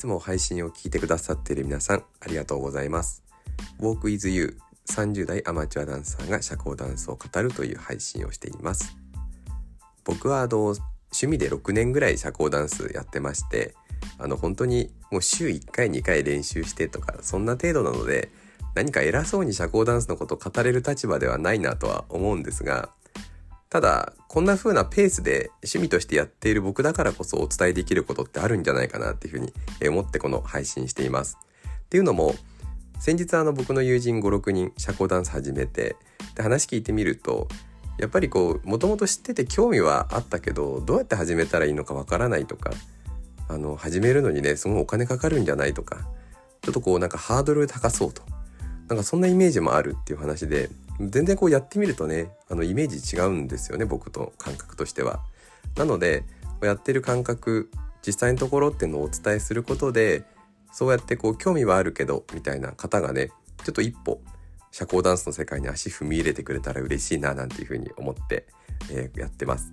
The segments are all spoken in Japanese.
つも配信を聞いてくださっている皆さんありがとうございます。Walk with You 30代アマチュアダンサーが社交ダンスを語るという配信をしています。僕はあの趣味で6年ぐらい社交ダンスやってましてあの本当にもう週1回2回練習してとかそんな程度なので何か偉そうに社交ダンスのことを語れる立場ではないなとは思うんですがただこんな風なペースで趣味としてやっている僕だからこそお伝えできることってあるんじゃないかなっていうふうに思ってこの配信しています。っていうのも先日あの僕の友人56人社交ダンス始めてで話聞いてみるとやっぱりこうもともと知ってて興味はあったけどどうやって始めたらいいのかわからないとかあの始めるのにねすごいお金かかるんじゃないとかちょっとこうなんかハードル高そうとなんかそんなイメージもあるっていう話で全然こうやってみるとねあのイメージ違うんですよね僕と感覚としては。なのでやってる感覚実際のところっていうのをお伝えすることでそうやってこう興味はあるけどみたいな方がねちょっと一歩社交ダンスの世界に足踏み入れてくれたら嬉しいななんていうふうに思って、えー、やってます。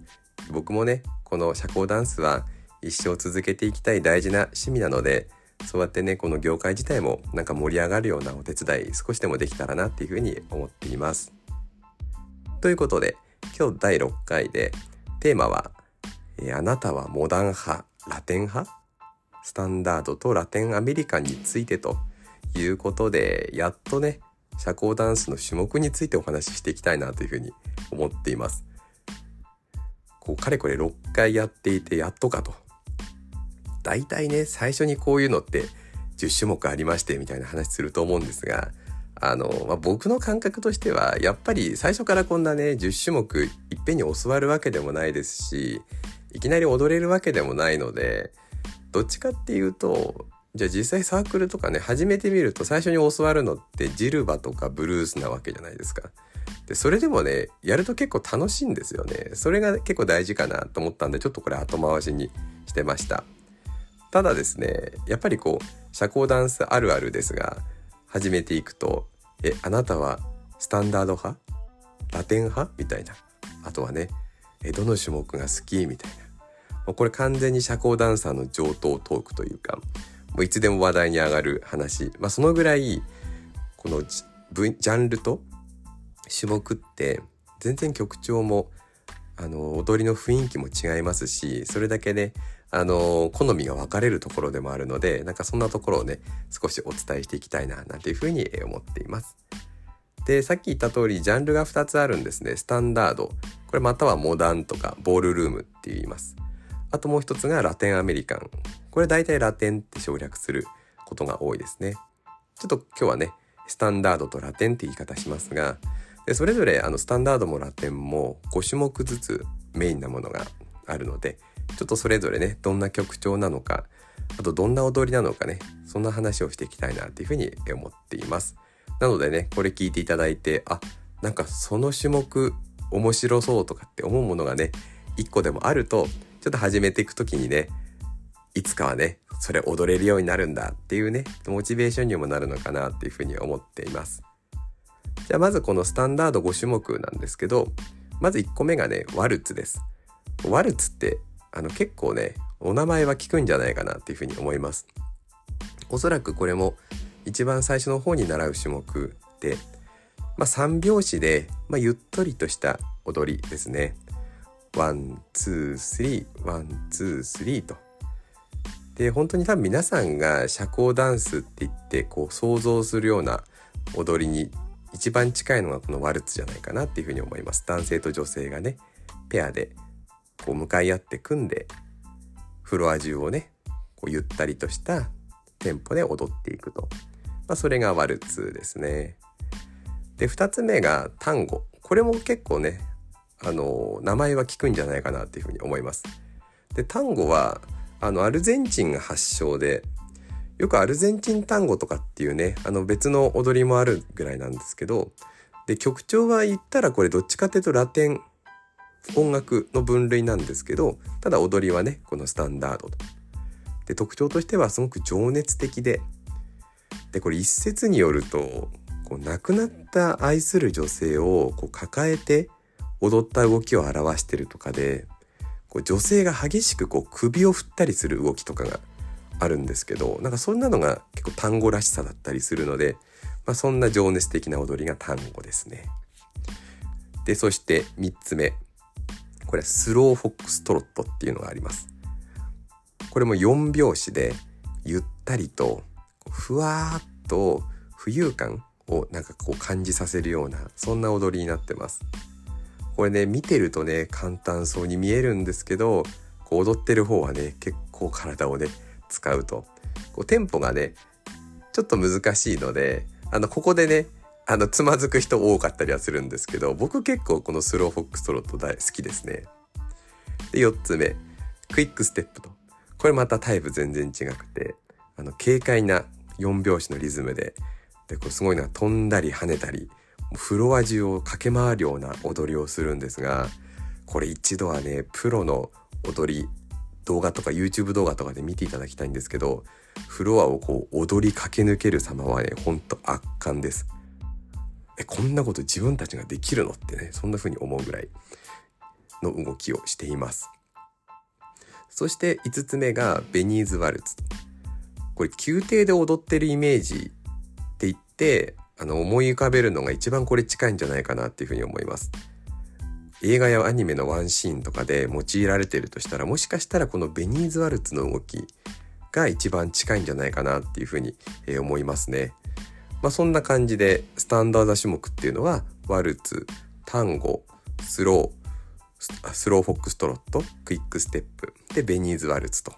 僕もねこの社交ダンスは一生続けていきたい大事な趣味なのでそうやってねこの業界自体もなんか盛り上がるようなお手伝い少しでもできたらなっていうふうに思っています。ということで今日第6回でテーマは「えー、あなたはモダン派ラテン派？スタンダードとラテンアメリカンについて」ということでやっとね社交ダンスの種目についてお話ししていきたいなというふうに思っています。こうかれこれ6回やっていてやっとかと大体ね最初にこういうのって10種目ありましてみたいな話すると思うんですがあの、まあ、僕の感覚としてはやっぱり最初からこんなね10種目いっぺんに教わるわけでもないですしいきなり踊れるわけでもないのでどっちかっていうとじゃあ実際サークルとかね始めてみると最初に教わるのってジルバとかブルースなわけじゃないですか。でそれでもねやると結構楽しいんですよね。それが結構大事かなと思ったんでちょっとこれ後回しにしてました。ただですねやっぱりこう社交ダンスあるあるですが始めていくと「えあなたはスタンダード派？ラテン派?」みたいなあとはね「えどの種目が好き?」みたいなもうこれ完全に社交ダンサーの上等トークというかもういつでも話題に上がる話、まあ、そのぐらいこのジャンルと種目って全然曲調もあの踊りの雰囲気も違いますしそれだけねあの好みが分かれるところでもあるのでなんかそんなところをね少しお伝えしていきたいななんていうふうに思っています。でさっき言った通りジャンルが2つあるんですね。スタンダード。これまたはモダンとかボールルームって言います。あともう一つがラテンアメリカン。これ大体ラテンって省略することが多いですね。ちょっと今日はねスタンダードとラテンって言い方しますがでそれぞれあのスタンダードもラテンも5種目ずつメインなものがあるのでちょっとそれぞれねどんな曲調なのかあとどんな踊りなのかねそんな話をしていきたいなっていうふうに思っています。なのでねこれ聞いていただいてあなんかその種目面白そうとかって思うものがね一個でもあるとちょっと始めていく時にねいつかはねそれ踊れるようになるんだっていうねモチベーションにもなるのかなっていうふうに思っています。じゃあまずこのスタンダード5種目なんですけどまず1個目がねワルツです。ワルツってあの結構ねお名前は聞くんじゃないかなっていうふうに思います。おそらくこれも一番最初の方に習う種目で、まあ、3拍子で、まあ、ゆったりとした踊りですね。 One two three one two three と。で本当に多分皆さんが社交ダンスって言ってこう想像するような踊りに一番近いのがこのワルツじゃないかなっていうふうに思います男性と女性がねペアでこう向かい合って組んでフロア中をねこうゆったりとしたテンポで踊っていくと、まあ、それがワルツですね。で2つ目がタンゴこれも結構ねあの名前は聞くんじゃないかなっていうふうに思います。でタンゴはあのアルゼンチンが発祥でよくアルゼンチン単語とかっていうねあの別の踊りもあるぐらいなんですけどで曲調は言ったらこれどっちかっていうとラテン音楽の分類なんですけどただ踊りはねこのスタンダードと。で特徴としてはすごく情熱的ででこれ一説によるとこう亡くなった愛する女性をこう抱えて踊った動きを表してるとかでこう女性が激しくこう首を振ったりする動きとかがあるんですけどなんかそんなのが結構単語らしさだったりするので、まあ、そんな情熱的な踊りが単語ですね。でそして3つ目これはスローフォックストロットっていうのがあります。これも4拍子でゆったりとふわっと浮遊感をなんかこう感じさせるようなそんな踊りになってます。これね見てるとね簡単そうに見えるんですけどこう踊ってる方はね結構体をね使うとこうテンポがねちょっと難しいのであのここでねあのつまずく人多かったりはするんですけど僕結構このスローフォックストロット大好きですね。で4つ目クイックステップとこれまたタイプ全然違くてあの軽快な4拍子のリズムででこれすごいのは飛んだり跳ねたりフロア中を駆け回るような踊りをするんですがこれ一度はねプロの踊り動画とか YouTube 動画とかで見ていただきたいんですけどフロアをこう踊り駆け抜ける様はねほんと圧巻です。えこんなこと自分たちができるのってねそんな風に思うぐらいの動きをしています。そして5つ目がベニーズワルツ。これ宮廷で踊ってるイメージって言ってあの思い浮かべるのが一番これ近いんじゃないかなっていうふうに思います。映画やアニメのワンシーンとかで用いられてるとしたらもしかしたらこのベニーズワルツの動きが一番近いんじゃないかなっていうふうに思いますね。まあ、そんな感じでスタンダード種目っていうのはワルツタンゴスロースローフォックストロットクイックステップでベニーズワルツとこ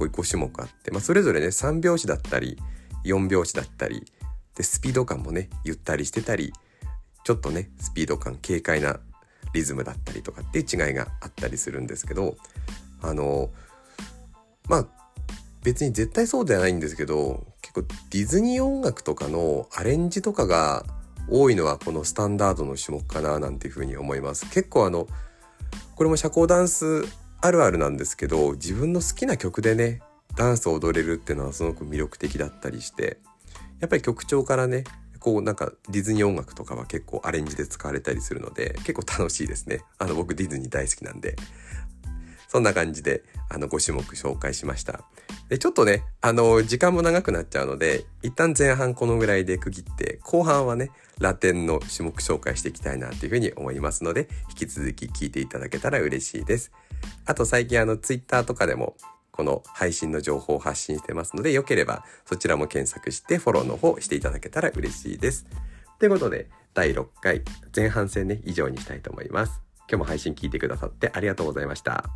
ういう5種目あって、まあ、それぞれね3拍子だったり4拍子だったりでスピード感もねゆったりしてたりちょっとねスピード感軽快なリズムだったりとかっていう違いがあったりするんですけどあのまあ別に絶対そうではないんですけど結構ディズニー音楽とかのアレンジとかが多いのはこのスタンダードの種目かななんていうふうに思います。結構あのこれも社交ダンスあるあるなんですけど自分の好きな曲でねダンスを踊れるっていうのはすごく魅力的だったりしてやっぱり曲調からねこうなんかディズニー音楽とかは結構アレンジで使われたりするので結構楽しいですね。あの僕ディズニー大好きなんで。そんな感じであの5種目紹介しました。でちょっとねあの時間も長くなっちゃうので一旦前半このぐらいで区切って後半はねラテンの種目紹介していきたいなというふうに思いますので引き続き聞いていただけたら嬉しいです。あと最近あの Twitter とかでもこの配信の情報を発信してますので、よければそちらも検索してフォローの方していただけたら嬉しいです。ということで、第6回前半戦ね、以上にしたいと思います。今日も配信聞いてくださってありがとうございました。